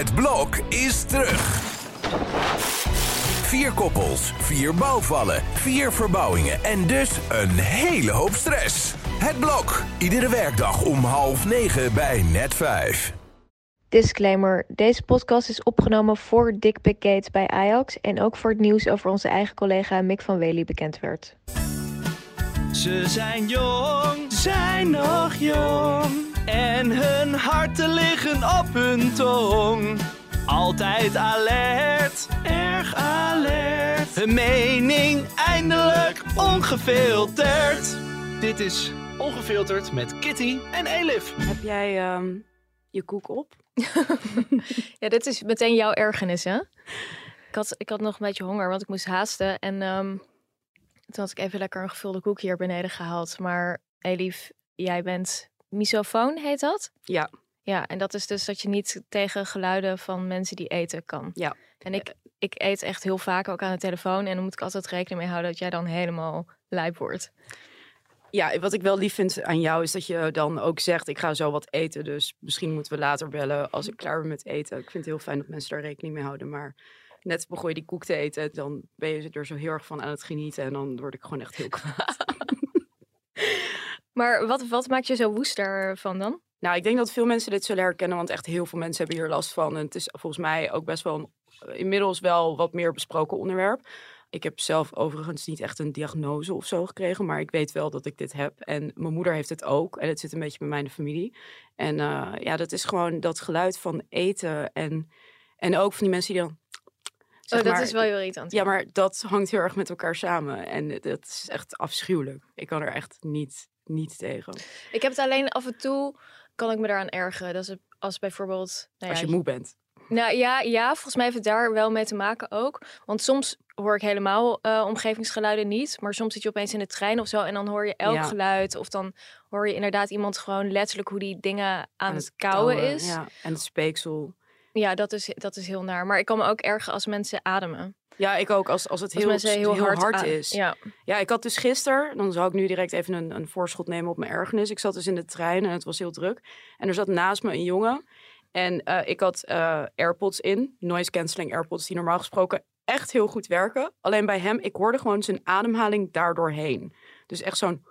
Het blok is terug. Vier koppels, vier bouwvallen, vier verbouwingen en dus een hele hoop stress. Het blok, iedere werkdag om half negen bij net vijf. Disclaimer: deze podcast is opgenomen voor Dick Pick Gate bij Ajax en ook voor het nieuws over onze eigen collega Mick van Wely bekend werd. Ze zijn jong, zijn nog jong. En hun harten liggen op hun tong. Altijd alert, erg alert. Hun mening eindelijk ongefilterd. Dit is Ongefilterd met Kitty en Elif. Heb jij ehm, je koek op? Ja, dit is meteen jouw ergernis, hè? Ik had, ik had nog een beetje honger, want ik moest haasten. En ehm, toen had ik even lekker een gevulde koek hier beneden gehaald. Maar Elif, jij bent misofoon, heet dat? Ja. Ja, en dat is dus dat je niet tegen geluiden van mensen die eten kan. Ja. En ik, ik eet echt heel vaak ook aan de telefoon. En dan moet ik altijd rekening mee houden dat jij dan helemaal lijp wordt. Ja, wat ik wel lief vind aan jou is dat je dan ook zegt: Ik ga zo wat eten. Dus misschien moeten we later bellen als ik klaar ben met eten. Ik vind het heel fijn dat mensen daar rekening mee houden. Maar net begon je die koek te eten, dan ben je er zo heel erg van aan het genieten. En dan word ik gewoon echt heel kwaad. Maar wat, wat maakt je zo woest daarvan dan? Nou, ik denk dat veel mensen dit zullen herkennen, want echt heel veel mensen hebben hier last van. En het is volgens mij ook best wel een, inmiddels wel wat meer besproken onderwerp. Ik heb zelf overigens niet echt een diagnose of zo gekregen, maar ik weet wel dat ik dit heb. En mijn moeder heeft het ook. En het zit een beetje bij mij in de familie. En eh, ja, dat is gewoon dat geluid van eten. En, en ook van die mensen die dan. zeg oh, dat maar- is wel heel irritant. Ja, maar dat hangt heel erg met elkaar samen. En dat is echt afschuwelijk. Ik kan er echt niet, niet tegen. Ik heb het alleen af en toe, kan ik me daaraan ergeren. Dat is het- als bijvoorbeeld... Nou Als ja, je moe bent. Nou ja, ja, volgens mij heeft het daar wel mee te maken ook. Want soms hoor ik helemaal eh, omgevingsgeluiden niet. Maar soms zit je opeens in de trein of zo en dan hoor je elk Ja. geluid. Of dan hoor je inderdaad iemand gewoon letterlijk hoe die dingen aan, het kauwen is. Ja, en het speeksel. Dat, is, dat is heel naar. Maar ik kan me ook ergeren als mensen ademen. Ja, ik ook. Als, als het Als heel, mensen heel, hard, is. Ja. Ja, ik had dus gisteren, dan zou ik nu direct even een, een voorschot nemen op mijn ergernis. Ik zat dus in de trein en het was heel druk. En er zat naast me een jongen. En eh, ik had eh, AirPods in, noise cancelling AirPods, die normaal gesproken echt heel goed werken. Alleen bij hem, ik hoorde gewoon zijn ademhaling daardoorheen. Dus echt zo'n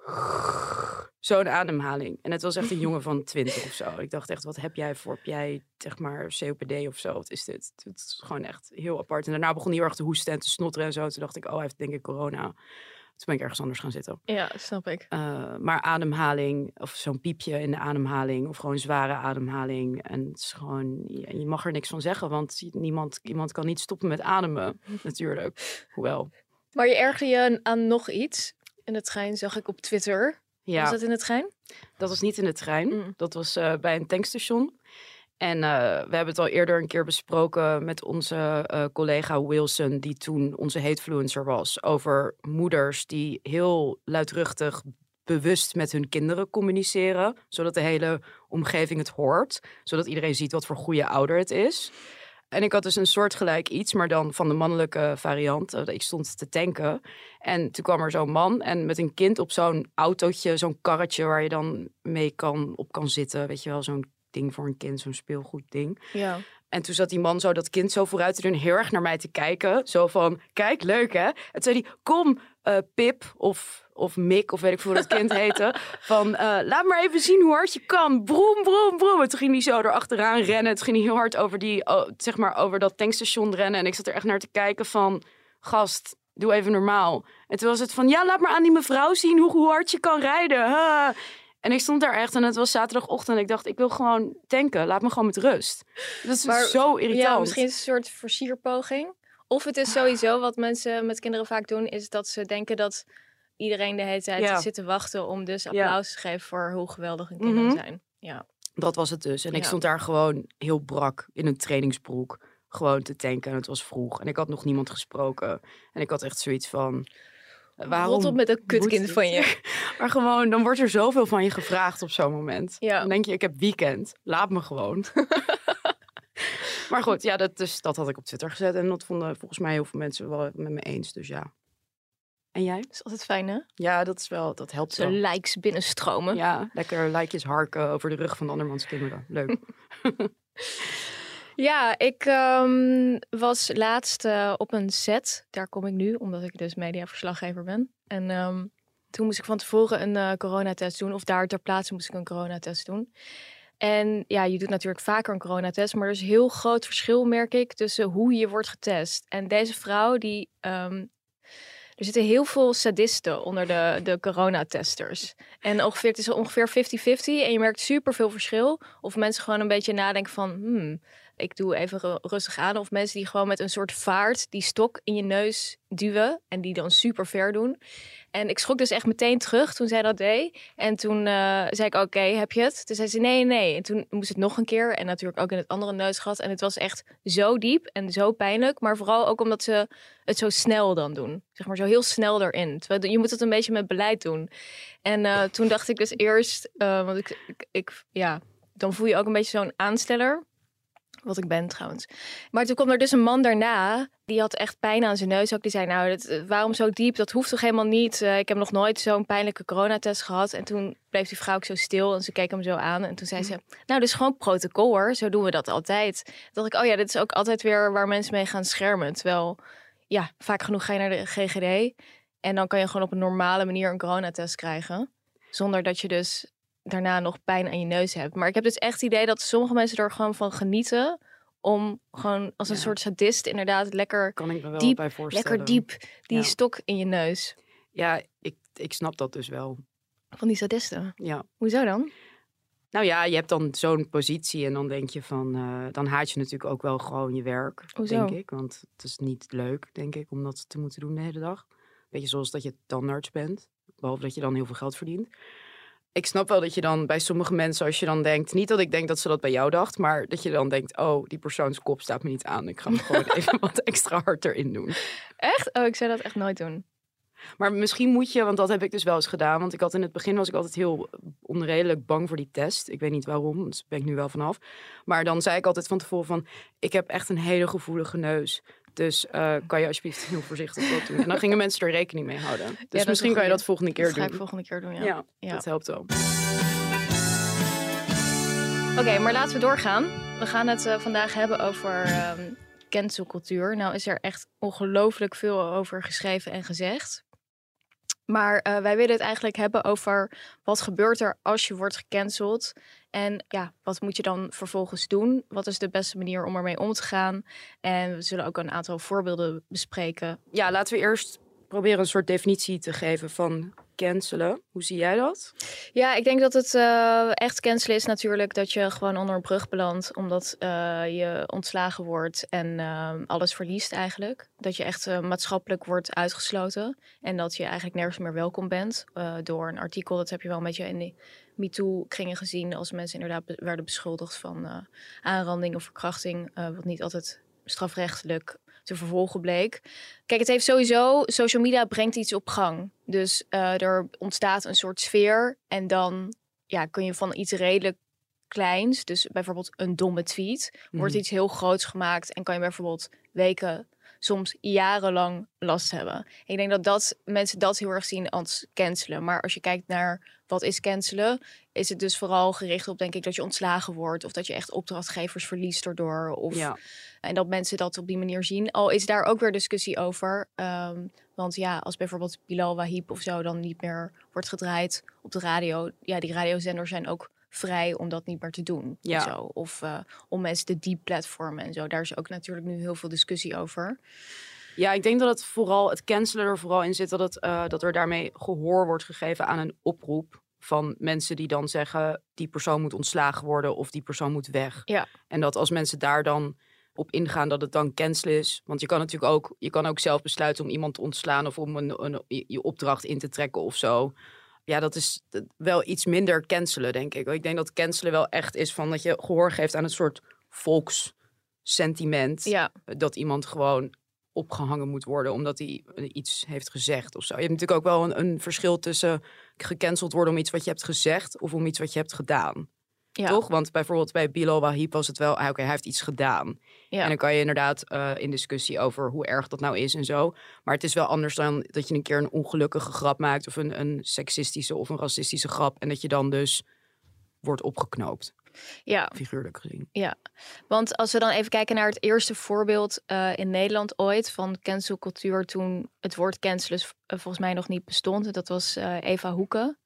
zo'n ademhaling. En het was echt een jongen van 20 of zo. Ik dacht echt, wat heb jij voor, heb jij zeg maar COPD of zo? Wat is dit? Het is gewoon echt heel apart. En daarna begon hij heel erg te hoesten en te snotteren en zo. Toen dacht ik, oh, hij heeft denk ik corona. Toen ben ik ergens anders gaan zitten. ja, snap ik. Uh, maar ademhaling, of zo'n piepje in de ademhaling, of gewoon zware ademhaling. En het is gewoon, je, je mag er niks van zeggen, want niemand, iemand kan niet stoppen met ademen, natuurlijk. Hoewel, Maar je ergerde je aan nog iets. In de trein zag ik op Twitter. ja, Was dat in de trein? dat was niet in de trein. Mm. Dat was eh, bij een tankstation. En eh, we hebben het al eerder een keer besproken met onze eh, collega Wilson, die toen onze hatefluencer was, over moeders die heel luidruchtig bewust met hun kinderen communiceren, zodat de hele omgeving het hoort, zodat iedereen ziet wat voor goede ouder het is. En ik had dus een soortgelijk iets, maar dan van de mannelijke variant. Eh, Ik stond te tanken en toen kwam er zo'n man en met een kind op zo'n autootje, zo'n karretje waar je dan mee kan, op kan zitten. Weet je wel, zo'n ding voor een kind, zo'n speelgoed ding. Ja. En toen zat die man zo dat kind zo vooruit te doen, heel erg naar mij te kijken. Zo van, kijk, leuk hè? En toen zei hij, kom eh, Pip of, of Mick, of weet ik hoe dat kind heette. Van, eh, laat maar even zien hoe hard je kan. Broem, broem, broem. En toen ging hij zo erachteraan rennen. Toen ging hij heel hard over, die, oh, zeg maar, over dat tankstation rennen. En ik zat er echt naar te kijken van, gast, doe even normaal. En toen was het van, ja, laat maar aan die mevrouw zien hoe, hoe hard je kan rijden. En ik stond daar echt en het was zaterdagochtend. En ik dacht, ik wil gewoon tanken. Laat me gewoon met rust. Dat is Maar- zo irritant. Ja, misschien is het een soort versierpoging. Of het is sowieso wat mensen met kinderen vaak doen, is dat ze denken dat iedereen de hele tijd Ja. zit te wachten om dus Ja. applaus te geven voor hoe geweldig hun kinderen Mhm. zijn. Ja. Dat was het dus. En ik stond daar gewoon heel brak in een trainingsbroek. Gewoon te tanken. En het was vroeg. En ik had nog niemand gesproken. En ik had echt zoiets van... eh, Waarom Rot op met dat moet kutkind van je. Maar gewoon, dan wordt er zoveel van je gevraagd op zo'n moment. Ja. Dan denk je, ik heb weekend. Laat me gewoon. maar goed, ja, dat, dus, dat had ik op Twitter gezet. En dat vonden volgens mij heel veel mensen wel met me eens. Dus ja. En jij? Dat is altijd fijn, hè? Ja, dat is wel, dat helpt Zo wel. likes binnenstromen. Ja, lekker lijkjes harken over de rug van de andermans kinderen. Leuk. Ja, ik ehm, was laatst eh, op een set. Daar kom ik nu, omdat ik dus mediaverslaggever ben. En ehm, toen moest ik van tevoren een eh, coronatest doen. Of daar ter plaatse moest ik een coronatest doen. En ja, je doet natuurlijk vaker een coronatest. Maar er is heel groot verschil, merk ik, tussen hoe je wordt getest. En deze vrouw, die... ehm, er zitten heel veel sadisten onder de, de coronatesters. En ongeveer, het is ongeveer 50-50. En je merkt super veel verschil. Of mensen gewoon een beetje nadenken van... Hmm, ik doe even ru- rustig aan. Of mensen die gewoon met een soort vaart die stok in je neus duwen. En die dan super ver doen. En ik schrok dus echt meteen terug toen zij dat deed. En toen eh, zei ik, oké, heb je het? Toen zei ze, nee, nee. En toen moest het nog een keer. En natuurlijk ook in het andere neusgat. En het was echt zo diep en zo pijnlijk. Maar vooral ook omdat ze het zo snel dan doen. Zeg maar zo heel snel erin. Terwijl je moet het een beetje met beleid doen. En eh, toen dacht ik dus eerst, eh, want ik, ik, ja, dan voel je ook een beetje zo'n aansteller. Wat ik ben trouwens. Maar toen kwam er dus een man daarna. Die had echt pijn aan zijn neus ook. Die zei, nou, dat, eh, waarom zo diep? Dat hoeft toch helemaal niet? Eh, ik heb nog nooit zo'n pijnlijke coronatest gehad. En toen bleef die vrouw ook zo stil. En ze keek hem zo aan. En toen zei ze, nou, dit is gewoon protocol hoor. Zo doen we dat altijd. Toen dacht ik, oh ja, dit is ook altijd weer waar mensen mee gaan schermen. Terwijl, ja, vaak genoeg ga je naar de GGD. En dan kan je gewoon op een normale manier een coronatest krijgen. Zonder dat je dus daarna nog pijn aan je neus hebt. Maar ik heb dus echt het idee dat sommige mensen er gewoon van genieten. Om gewoon als een Ja. soort sadist inderdaad lekker, Kan ik me wel Diep, bij voorstellen. lekker diep die Ja. stok in je neus. Ja, ik, ik snap dat dus wel. Van die sadisten. Ja. Hoezo dan? Nou ja, je hebt dan zo'n positie en dan denk je van... eh, dan haat je natuurlijk ook wel gewoon je werk, Hoezo? denk ik. Want het is niet leuk, denk ik, om dat te moeten doen de hele dag. Beetje zoals dat je tandarts bent. Behalve dat je dan heel veel geld verdient. Ik snap wel dat je dan bij sommige mensen, als je dan denkt... Niet dat ik denk dat ze dat bij jou dacht, maar dat je dan denkt... Oh, die persoons kop staat me niet aan. Ik ga hem gewoon even wat extra hard erin doen. Echt? Oh, ik zou dat echt nooit doen. Maar misschien moet je, want dat heb ik dus wel eens gedaan. Want ik had in het begin was ik altijd heel onredelijk bang voor die test. Ik weet niet waarom, dus ben ik nu wel vanaf. Maar dan zei ik altijd van tevoren van, ik heb echt een hele gevoelige neus. Dus eh, kan je alsjeblieft heel voorzichtig dat doen. En dan gingen mensen er rekening mee houden. Dus is misschien kan je dat volgende keer Dat ga doen. ik volgende keer doen, ja. ja, Ja. dat helpt wel. Oké, maar laten we doorgaan. We gaan het eh, vandaag hebben over ehm cancelcultuur. Nou is er echt ongelooflijk veel over geschreven en gezegd. Maar eh, wij willen het eigenlijk hebben over wat gebeurt er als je wordt gecanceld. En ja, wat moet je dan vervolgens doen? Wat is de beste manier om ermee om te gaan? En we zullen ook een aantal voorbeelden bespreken. Ja, laten we eerst proberen een soort definitie te geven van cancelen. Hoe zie jij dat? Ja, ik denk dat het eh, echt cancelen is natuurlijk dat je gewoon onder een brug belandt. Omdat eh, je ontslagen wordt en eh, alles verliest eigenlijk. Dat je echt maatschappelijk wordt uitgesloten. En dat je eigenlijk nergens meer welkom bent. door een artikel, dat heb je wel een beetje in de MeToo-kringen gezien. Als mensen inderdaad werden beschuldigd van aanranding of verkrachting. wat niet altijd strafrechtelijk te vervolgen bleek. Kijk, het heeft sowieso, social media brengt iets op gang. Dus eh, er ontstaat een soort sfeer en dan ja, kun je van iets redelijk kleins, dus bijvoorbeeld een domme tweet, wordt Mhm. iets heel groots gemaakt en kan je bijvoorbeeld weken, soms jarenlang last hebben. Ik denk dat, dat mensen dat heel erg zien als cancelen. Maar als je kijkt naar wat is cancelen, is het dus vooral gericht op denk ik dat je ontslagen wordt of dat je echt opdrachtgevers verliest daardoor of Ja. en dat mensen dat op die manier zien. Al is daar ook weer discussie over. Ehm, want ja, als bijvoorbeeld Bilal Wahib of zo dan niet meer wordt gedraaid op de radio. Ja, die radiozenders zijn ook vrij om dat niet meer te doen. Ja. Zo. of eh, om mensen te deplatformen en zo. Daar is ook natuurlijk nu heel veel discussie over. Ja, ik denk dat het vooral, het cancelen er vooral in zit dat, het, eh, dat er daarmee gehoor wordt gegeven aan een oproep van mensen die dan zeggen, die persoon moet ontslagen worden of die persoon moet weg. Ja. En dat als mensen daar dan op ingaan dat het dan cancel is. Want je kan natuurlijk ook, je kan ook zelf besluiten om iemand te ontslaan of om een, een, je opdracht in te trekken of zo. Ja, dat is eh, wel iets minder cancelen, denk ik. Ik denk dat cancelen wel echt is van dat je gehoor geeft aan een soort volkssentiment Ja, dat iemand gewoon opgehangen moet worden omdat hij eh, iets heeft gezegd of zo. Je hebt natuurlijk ook wel een, een verschil tussen gecanceld worden om iets wat je hebt gezegd of om iets wat je hebt gedaan. ja, Toch? Want bijvoorbeeld bij Bilal Wahib was het wel, ah, oké, hij heeft iets gedaan. Ja. En dan kan je inderdaad eh, in discussie over hoe erg dat nou is en zo. Maar het is wel anders dan dat je een keer een ongelukkige grap maakt of een, een seksistische of een racistische grap en dat je dan dus wordt opgeknoopt. Ja, figuurlijk gezien. want als we dan even kijken naar het eerste voorbeeld eh, in Nederland ooit van cancelcultuur toen het woord cancelen eh, volgens mij nog niet bestond. Dat was Eva Hoeken.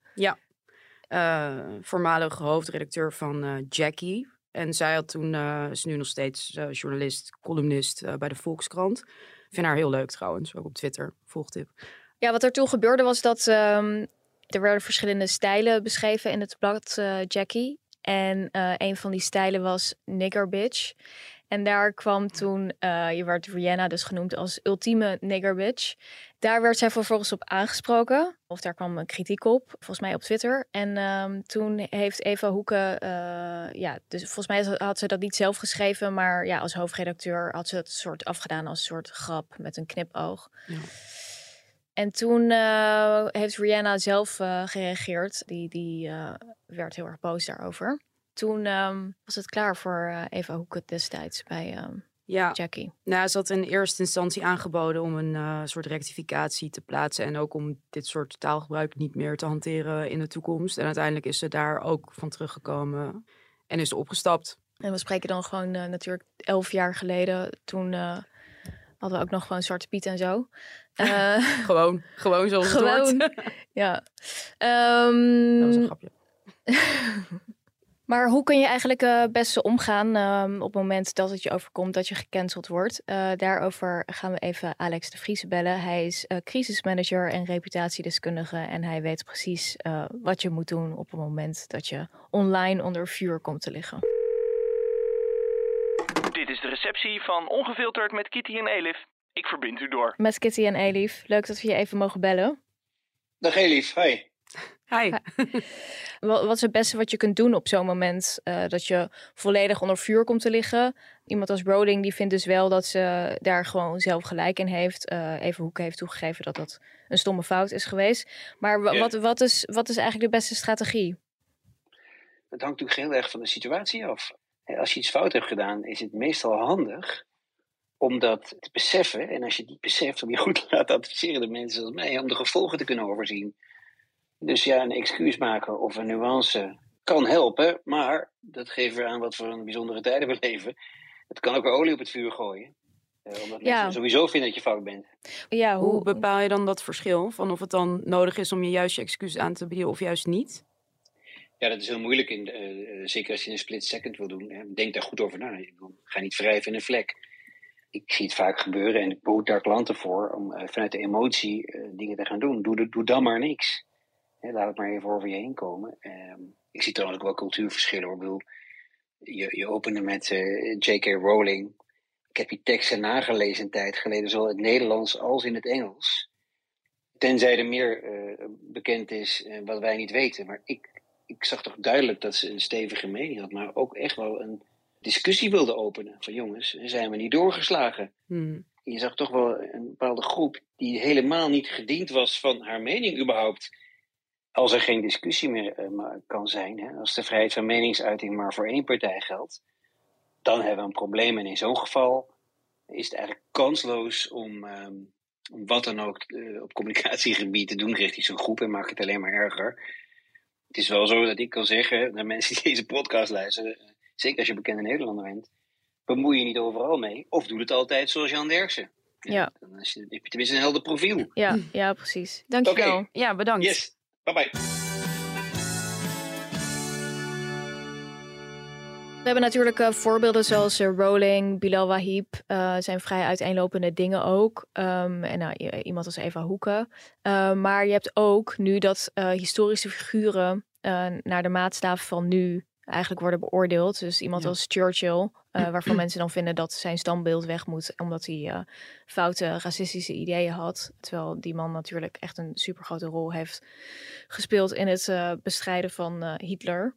eh voormalige hoofdredacteur van Jackie. En zij had toen, eh, is nu nog steeds eh, journalist, columnist eh, bij de Volkskrant. Ik vind haar heel leuk trouwens, ook op Twitter, volgtip. Ja, wat er toen gebeurde was dat ehm, er werden verschillende stijlen beschreven in het blad Jackie. En een van die stijlen was nigger bitch. En daar kwam toen, eh, je werd Rihanna dus genoemd als ultieme nigger bitch. Daar werd zij vervolgens op aangesproken. Of daar kwam een kritiek op, volgens mij op Twitter. En ehm, toen heeft Eva Hoeken, eh, ja, dus volgens mij had ze dat niet zelf geschreven. Maar ja, als hoofdredacteur had ze het soort afgedaan als een soort grap met een knipoog. Ja. En toen eh, heeft Rihanna zelf gereageerd. Die, die werd heel erg boos daarover. Toen ehm, was het klaar voor eh, Eva Hoeken destijds bij ehm, Ja, Jackie. nou, ze had in eerste instantie aangeboden om een eh, soort rectificatie te plaatsen. En ook om dit soort taalgebruik niet meer te hanteren in de toekomst. En uiteindelijk is ze daar ook van teruggekomen en is ze opgestapt. En we spreken dan gewoon eh, natuurlijk elf jaar geleden. Toen hadden we ook nog gewoon Zwarte Piet en zo. Gewoon, gewoon zoals het Gewoon. hoort. ja. Dat was een Ehm, grapje. Maar hoe kun je eigenlijk eh, het beste omgaan ehm, op het moment dat het je overkomt dat je gecanceld wordt? Eh, daarover gaan we even Alex de Vries bellen. Hij is eh, crisismanager en reputatiedeskundige en hij weet precies eh, wat je moet doen op het moment dat je online onder vuur komt te liggen. Dit is de receptie van Ongefilterd met Kitty en Elif. Ik verbind u door. Met Kitty en Elif, leuk dat we je even mogen bellen. Dag Elif, hi. Hi. Wat is het beste wat je kunt doen op zo'n moment eh, dat je volledig onder vuur komt te liggen? Iemand als Rowling die vindt dus wel dat ze daar gewoon zelf gelijk in heeft. Eh even Hoeken heeft toegegeven dat dat een stomme fout is geweest. Maar wat, wat, is, wat is eigenlijk de beste strategie? Het hangt natuurlijk heel erg van de situatie af. Hè, Als je iets fout hebt gedaan, is het meestal handig om dat te beseffen. En als je het niet beseft, om je goed te laten adviseren de mensen zoals mij, om de gevolgen te kunnen overzien. Dus ja, een excuus maken of een nuance kan helpen, maar dat geeft weer aan wat voor een bijzondere tijden we leven. Het kan ook weer olie op het vuur gooien. Eh, omdat Ja. mensen sowieso vinden dat je fout bent. Ja, hoe, Hoe bepaal je dan dat verschil? Van of het dan nodig is om je juist je excuus aan te bieden of juist niet? Ja, dat is heel moeilijk, in, eh, zeker als je een split second wil doen. Hè. Denk daar goed over na. Ga niet wrijven in een vlek. Ik zie het vaak gebeuren en ik behoed daar klanten voor om eh, vanuit de emotie eh, dingen te gaan doen. Doe, doe dan maar niks. Hè, laat het maar even over je heen komen. Ehm, ik zie trouwens ook wel cultuurverschillen. hoor. Ik bedoel, je, je opende met eh, J.K. Rowling. Ik heb die teksten nagelezen een tijd geleden, zowel in het Nederlands als in het Engels. Tenzij er meer eh, bekend is eh, wat wij niet weten. Maar ik, ik zag toch duidelijk dat ze een stevige mening had, maar ook echt wel een discussie wilde openen. Van jongens, zijn we niet doorgeslagen? Hmm. Je zag toch wel een bepaalde groep die helemaal niet gediend was van haar mening überhaupt. Als er geen discussie meer eh, kan zijn, hè, als de vrijheid van meningsuiting maar voor één partij geldt, dan hebben we een probleem. En in zo'n geval is het eigenlijk kansloos om, ehm, om wat dan ook eh, op communicatiegebied te doen richting zo'n groep en maakt het alleen maar erger. Het is wel zo dat ik kan zeggen naar mensen die deze podcast luisteren, eh, zeker als je bekende Nederlander bent, bemoei je niet overal mee. Of doe het altijd zoals Jan Derksen. Ja. Dan is je, heb je tenminste een helder profiel. ja, ja, precies. Dankjewel. Oké. Ja, bedankt. Yes, bye bye. We hebben natuurlijk eh, voorbeelden zoals eh, Rowling, Bilal Wahib. eh, zijn vrij uiteenlopende dingen ook. Ehm, en nou, iemand als Eva Hoeken. Eh, maar je hebt ook nu dat historische figuren naar de maatstaf van nu eigenlijk worden beoordeeld. Dus iemand Ja. als Churchill, eh, waarvan mensen dan vinden dat zijn standbeeld weg moet, omdat hij eh, foute racistische ideeën had. Terwijl die man natuurlijk echt een supergrote rol heeft gespeeld in het eh, bestrijden van Hitler.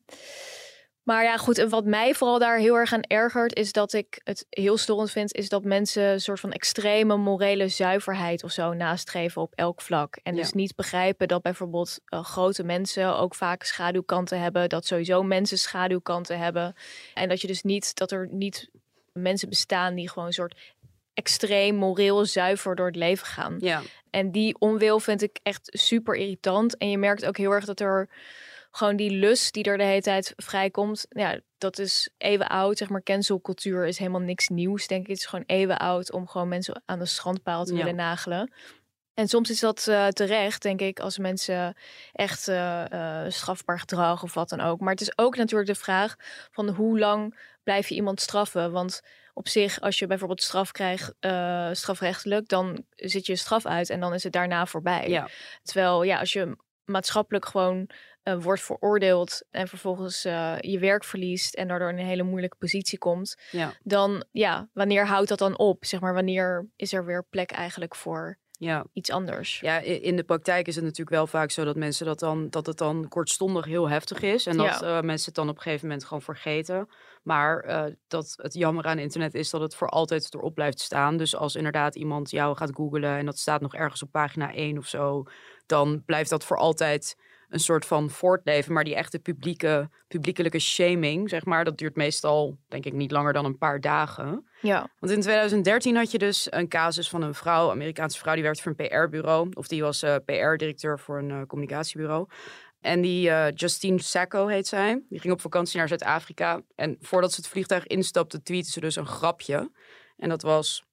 Maar ja, goed, en wat mij vooral daar heel erg aan ergert, is dat ik het heel storend vind, is dat mensen een soort van extreme morele zuiverheid of zo nastreven op elk vlak. En Ja. dus niet begrijpen dat bijvoorbeeld eh, grote mensen ook vaak schaduwkanten hebben, dat sowieso mensen schaduwkanten hebben. En dat je dus niet, dat er niet mensen bestaan die gewoon een soort extreem moreel zuiver door het leven gaan. Ja, En die onwil vind ik echt super irritant. En je merkt ook heel erg dat er gewoon die lust die er de hele tijd vrijkomt. Ja, dat is eeuwen oud. Zeg maar, cancelcultuur is helemaal niks nieuws, denk ik. Het is gewoon eeuwen oud om gewoon mensen aan de strandpaal te Ja. willen nagelen. En soms is dat eh, terecht, denk ik, als mensen echt eh, eh, strafbaar gedrag of wat dan ook. Maar het is ook natuurlijk de vraag van hoe lang blijf je iemand straffen? Want op zich, als je bijvoorbeeld straf krijgt, strafrechtelijk, dan zit je straf uit en dan is het daarna voorbij. Ja. Terwijl, ja, als je maatschappelijk gewoon eh, wordt veroordeeld en vervolgens eh, je werk verliest en daardoor in een hele moeilijke positie komt, Ja. dan, ja, wanneer houdt dat dan op? Zeg maar, wanneer is er weer plek eigenlijk voor Ja. iets anders? Ja, in de praktijk is het natuurlijk wel vaak zo dat mensen dat dan dat het dan kortstondig heel heftig is en dat Ja. eh, mensen het dan op een gegeven moment gewoon vergeten. Maar dat het jammer aan internet is dat het voor altijd erop blijft staan. Dus als inderdaad iemand jou gaat googlen en dat staat nog ergens op pagina 1 of zo, dan blijft dat voor altijd een soort van voortleven. Maar die echte publieke, publiekelijke shaming, zeg maar, dat duurt meestal denk ik niet langer dan een paar dagen. Ja, Want in 2013 had je dus een casus van een vrouw, Amerikaanse vrouw, die werkte voor een PR-bureau. Of die was eh, PR-directeur voor een eh, communicatiebureau. En die eh, Justine Sacco heet zij. Die ging op vakantie naar Zuid-Afrika. En voordat ze het vliegtuig instapte, tweette ze dus een grapje. En dat was...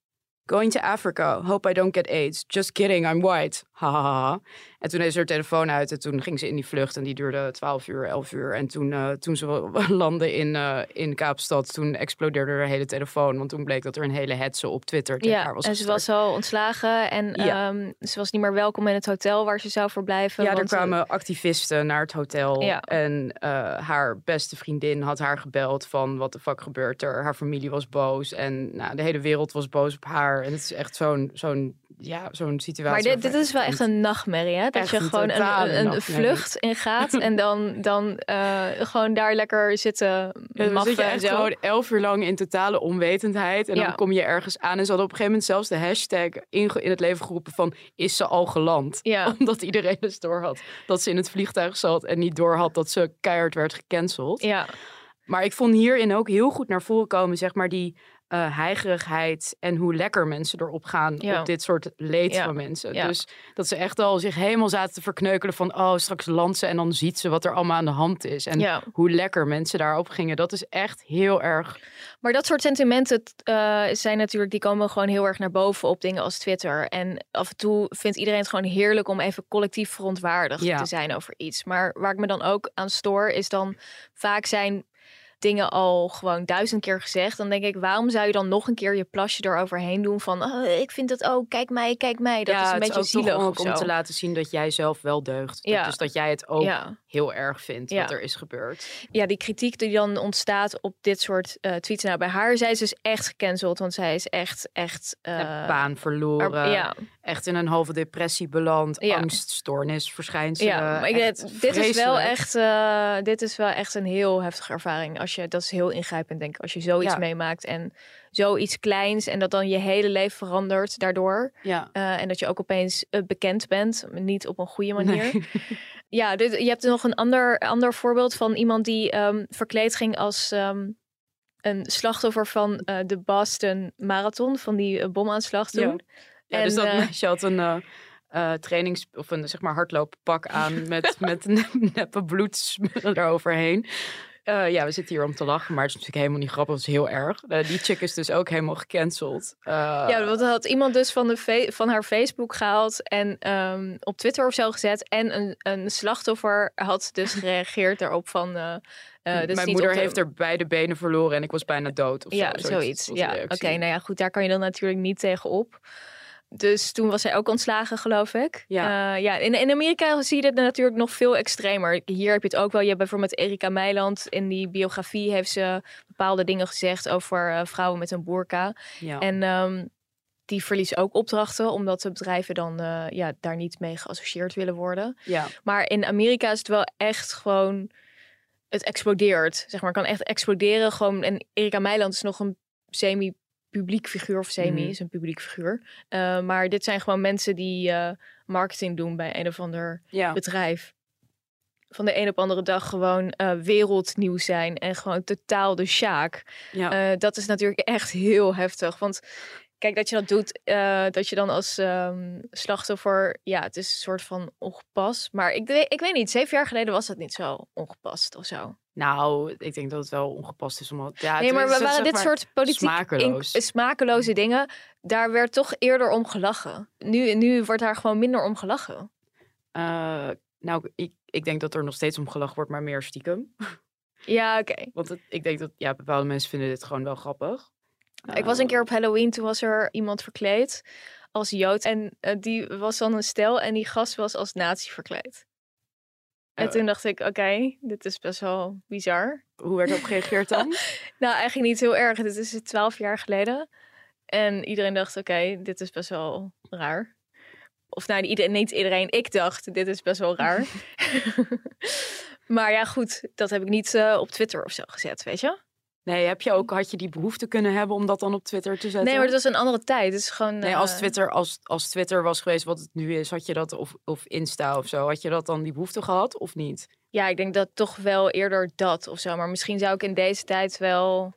Going to Africa. Hope I don't get AIDS. Just kidding, I'm white. Ha, ha, ha, ha. En toen ze haar telefoon uit en toen ging ze in die vlucht. En die duurde 12 uur, 11 uur. En toen, eh, toen ze landde in, eh, in Kaapstad, toen explodeerde haar hele telefoon. Want toen bleek dat er een hele hetze op Twitter tegen haar ja was en ze was al ontslagen en Ja. ehm, ze was niet meer welkom in het hotel waar ze zou verblijven. Ja, er want, eh, kwamen activisten naar het hotel. Ja. En haar beste vriendin had haar gebeld van wat de fuck gebeurt er. Haar familie was boos en nou, de hele wereld was boos op haar. En het is echt zo'n zo'n ja, zo'n situatie. Maar dit, is wel echt een nachtmerrie, hè? Dat Echt je gewoon een, een, een vlucht ingaat en dan, dan eh, gewoon daar lekker zitten Ja, dan zit je echt gewoon elf uur lang in totale onwetendheid. En Ja. dan kom je ergens aan. En ze hadden op een gegeven moment zelfs de hashtag in, in het leven geroepen van... is ze al geland? Ja. Omdat iedereen dus door had dat ze in het vliegtuig zat... en niet door had dat ze keihard werd gecanceld. Ja, Maar ik vond hierin ook heel goed naar voren komen, zeg maar, die eh heigerigheid en hoe lekker mensen erop gaan Ja. op dit soort leed Ja. van mensen. Ja. Dus dat ze echt al zich helemaal zaten te verkneukelen van, oh, straks landt ze en dan ziet ze wat er allemaal aan de hand is. En ja. hoe lekker mensen daarop gingen, dat is echt heel erg. Maar dat soort sentimenten eh, zijn natuurlijk, die komen gewoon heel erg naar boven op dingen als Twitter. En af en toe vindt iedereen het gewoon heerlijk om even collectief verontwaardigd te zijn over iets. Maar waar ik me dan ook aan stoor, is dan vaak zijn dingen al gewoon duizend keer gezegd. Dan denk ik, waarom zou je dan nog een keer je plasje eroverheen doen van, oh, ik vind het ook, kijk mij, kijk mij. Dat ja, is een beetje toch zielig ook om te laten zien dat jij zelf wel deugt. Dat- Ja. Dus dat jij het ook Ja. heel erg vindt Ja. wat er is gebeurd. ja, die kritiek die dan ontstaat op dit soort eh, tweets. Nou, bij haar, zij is dus echt gecanceld, want zij is echt, echt... Eh, baan verloren, er- ja, echt in een halve depressie beland, Ja. angststoornis, verschijnselen. Ja, maar ik, dit, is wel echt, eh, dit is wel echt een heel heftige ervaring. Als je, dat is heel ingrijpend, denk ik, als je zoiets Ja. meemaakt en zoiets kleins en dat dan je hele leven verandert daardoor. Ja. Eh, en dat je ook opeens eh, bekend bent, niet op een goede manier. Nee. Ja, dit, je hebt nog een ander, ander voorbeeld van iemand die ehm, verkleed ging als ehm, een slachtoffer van de Boston Marathon, van die bomaanslag toen. Ja, dus En, dat eh, meisje had een eh, trainings- of een zeg maar hardlooppak aan met, met ne- neppe bloed eroverheen. Eh, ja, we zitten hier om te lachen, maar het is natuurlijk helemaal niet grappig. Het is heel erg. Die chick is dus ook helemaal gecanceld. Ja, want had iemand dus van, de van haar Facebook gehaald en ehm, op Twitter of zo gezet. En een, een slachtoffer had dus gereageerd daarop van... Mijn moeder op de- heeft er beide benen verloren en ik was bijna dood. Of Ja, zo, zoiets. Ja, oké. nou ja, goed, daar kan je dan natuurlijk niet tegenop. Dus toen was zij ook ontslagen, geloof ik. Ja. Eh, ja in, in Amerika zie je dit natuurlijk nog veel extremer. Hier heb je het ook wel. Je hebt bijvoorbeeld Erika Meiland. In die biografie heeft ze bepaalde dingen gezegd over eh, vrouwen met een boerka. Ja. En ehm, die verliezen ook opdrachten, omdat de bedrijven dan eh, ja, daar niet mee geassocieerd willen worden. ja. Maar in Amerika is het wel echt gewoon. Het explodeert. Zeg maar, kan echt exploderen. Gewoon, en Erika Meiland is nog een semi-publiek figuur. Of semi Mhm. is een publiek figuur. Eh, maar dit zijn gewoon mensen die eh, marketing doen bij een of ander ja. bedrijf. Van de een op andere dag gewoon eh, wereldnieuws zijn. En gewoon totaal de sjaak. ja. Eh, dat is natuurlijk echt heel heftig. Want kijk dat je dat doet, dat je dan als ehm, slachtoffer, ja, het is een soort van ongepast. Maar ik, ik weet niet, zeven jaar geleden was dat niet zo ongepast of zo. Nou, ik denk dat het wel ongepast is. Omdat, ja, nee, maar is- we waren dit soort politiek smakeloos. in- smakeloze dingen, daar werd toch eerder om gelachen. Nu, nu wordt daar gewoon minder om gelachen. Eh, nou, ik, ik denk dat er nog steeds om gelachen wordt, maar meer stiekem. Ja, oké. Want het- ik denk dat ja, bepaalde mensen vinden dit gewoon wel grappig. Ik was een Eh, keer op Halloween, toen was er iemand verkleed als Jood. En eh, die was dan een stel en die gast was als nazi verkleed. En toen dacht ik, oké, dit is best wel bizar. Hoe werd erop gereageerd dan? Nou, eigenlijk niet heel erg. Dit is twaalf jaar geleden. En iedereen dacht, oké, dit is best wel raar. Of nou, iedereen, niet iedereen. Ik dacht, dit is best wel raar. maar ja, goed. Dat heb ik niet eh, op Twitter of zo gezet, weet je? Nee, heb je ook, had je die behoefte kunnen hebben om dat dan op Twitter te zetten? Nee, maar dat was een andere tijd. Is gewoon... Nee, als eh, Twitter, als, als Twitter was geweest wat het nu is, had je dat, of, of Insta of zo, had je dat dan die behoefte gehad of niet? Ja, ik denk dat toch wel eerder dat of zo. Maar misschien zou ik in deze tijd wel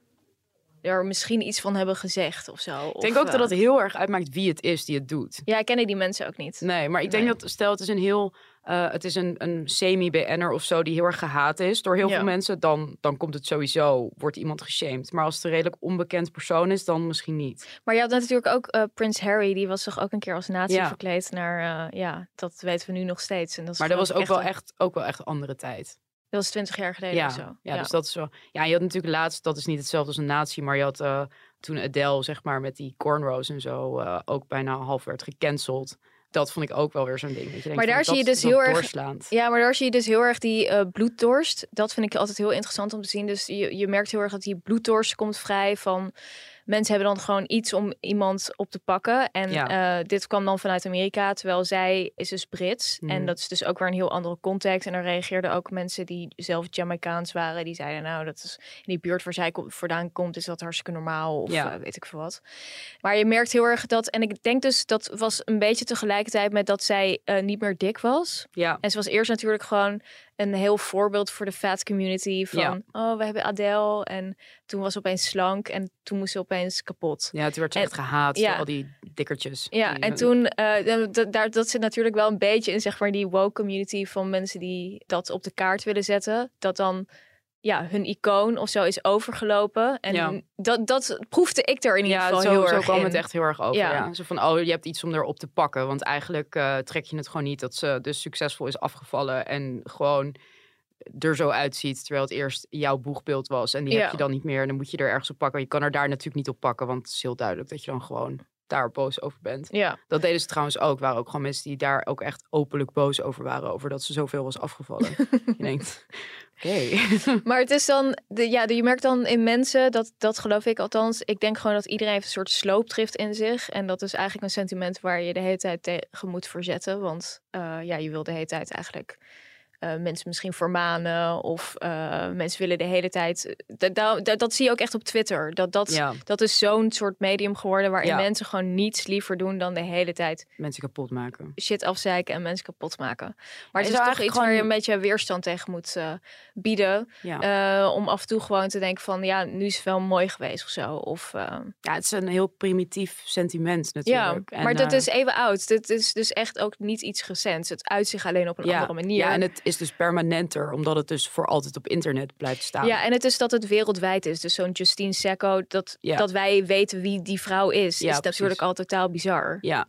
er misschien iets van hebben gezegd of zo. Ik denk ook dat het heel erg uitmaakt wie het is die het doet. Ja, ik ken die mensen ook niet. Nee, maar ik denk Nee. dat, stel het is een heel, eh, het is een, een semi-BN'er of zo die heel erg gehaat is door heel Ja. veel mensen, dan, dan komt het sowieso, wordt iemand geshamed. Maar als het een redelijk onbekend persoon is, dan misschien niet. Maar je had natuurlijk ook eh, Prins Harry, die was toch ook een keer als nazi Ja. verkleed naar, eh, ja, dat weten we nu nog steeds. En dat Maar dat was ook wel echt, ook wel echt andere tijd. Dat was twintig jaar geleden Ja, of zo. ja, dus dat is wel. Ja, je had natuurlijk laatst, dat is niet hetzelfde als een nazi, maar je had toen Adele, zeg maar, met die cornrows en zo, ook bijna half werd gecanceld. Dat vond ik ook wel weer zo'n ding. Dat je Maar daar zie je dus heel erg-. Ja, maar daar zie je dus heel erg die eh, bloeddorst. Dat vind ik altijd heel interessant om te zien. Dus je, je merkt heel erg dat die bloeddorst komt vrij van... Mensen hebben dan gewoon iets om iemand op te pakken. En Ja. eh, dit kwam dan vanuit Amerika, terwijl zij is dus Brits. Mhm. En dat is dus ook weer een heel andere context. En er reageerden ook mensen die zelf Jamaicaans waren. Die zeiden, nou, dat is in die buurt waar zij vandaan komt, is dat hartstikke normaal. Of Ja. eh, weet ik veel wat. Maar je merkt heel erg dat... En ik denk dus, dat was een beetje tegelijkertijd met dat zij eh, niet meer dik was. Ja, En ze was eerst natuurlijk gewoon een heel voorbeeld voor de fat community. Van, Ja. oh, we hebben Adele. En toen was ze opeens slank en toen moest ze opeens kapot. ja, toen werd ze En- echt gehaat ja. door al die dikkertjes. Ja, Die, en toen, dat, daar, dat zit natuurlijk wel een beetje in, zeg maar, die woke community van mensen die dat op de kaart willen zetten. Dat dan, ja, hun icoon of zo is overgelopen. En Ja. dat, dat proefde ik er in ieder Ja, geval zo, heel zo erg kwam in. het echt heel erg over. Ja. Ja. Zo van, oh, je hebt iets om erop te pakken. Want eigenlijk eh, trek je het gewoon niet dat ze dus succesvol is afgevallen. En gewoon er zo uitziet. Terwijl het eerst jouw boegbeeld was. En die heb je dan niet meer. En dan moet je er ergens op pakken. Je kan er daar natuurlijk niet op pakken. Want het is heel duidelijk dat je dan gewoon daar boos over bent. Ja, Dat deden ze trouwens ook. waren ook gewoon mensen die daar ook echt openlijk boos over waren. Over dat ze zoveel was afgevallen. je denkt, oké. maar het is dan, de, ja, je merkt dan in mensen, dat, dat geloof ik althans. Ik denk gewoon dat iedereen heeft een soort sloopdrift in zich. En dat is eigenlijk een sentiment waar je de hele tijd tegen moet verzetten. Want eh, ja, je wil de hele tijd eigenlijk eh, mensen misschien vermanen. Of eh, mensen willen de hele tijd. Dat, dat, dat zie je ook echt op Twitter. Dat, dat, ja, dat is zo'n soort medium geworden waarin Ja. mensen gewoon niets liever doen dan de hele tijd mensen kapot maken. shit afzeiken en mensen kapot maken. Maar het is toch iets waar je een beetje weerstand tegen moet eh, bieden. Ja. eh, om af en toe gewoon te denken van ja, nu is het wel mooi geweest of zo. Of, eh, ja, het is een heel primitief sentiment ja, natuurlijk. En, maar dat eh, is even oud. Dit is dus echt ook niet iets recents. Het uit zich alleen op een andere manier. Ja, en het is dus permanenter, omdat het dus voor altijd op internet blijft staan. Ja, en het is dat het wereldwijd is. Dus zo'n Justine Secco, dat, Ja. dat wij weten wie die vrouw is, Ja, is natuurlijk al totaal bizar. Ja.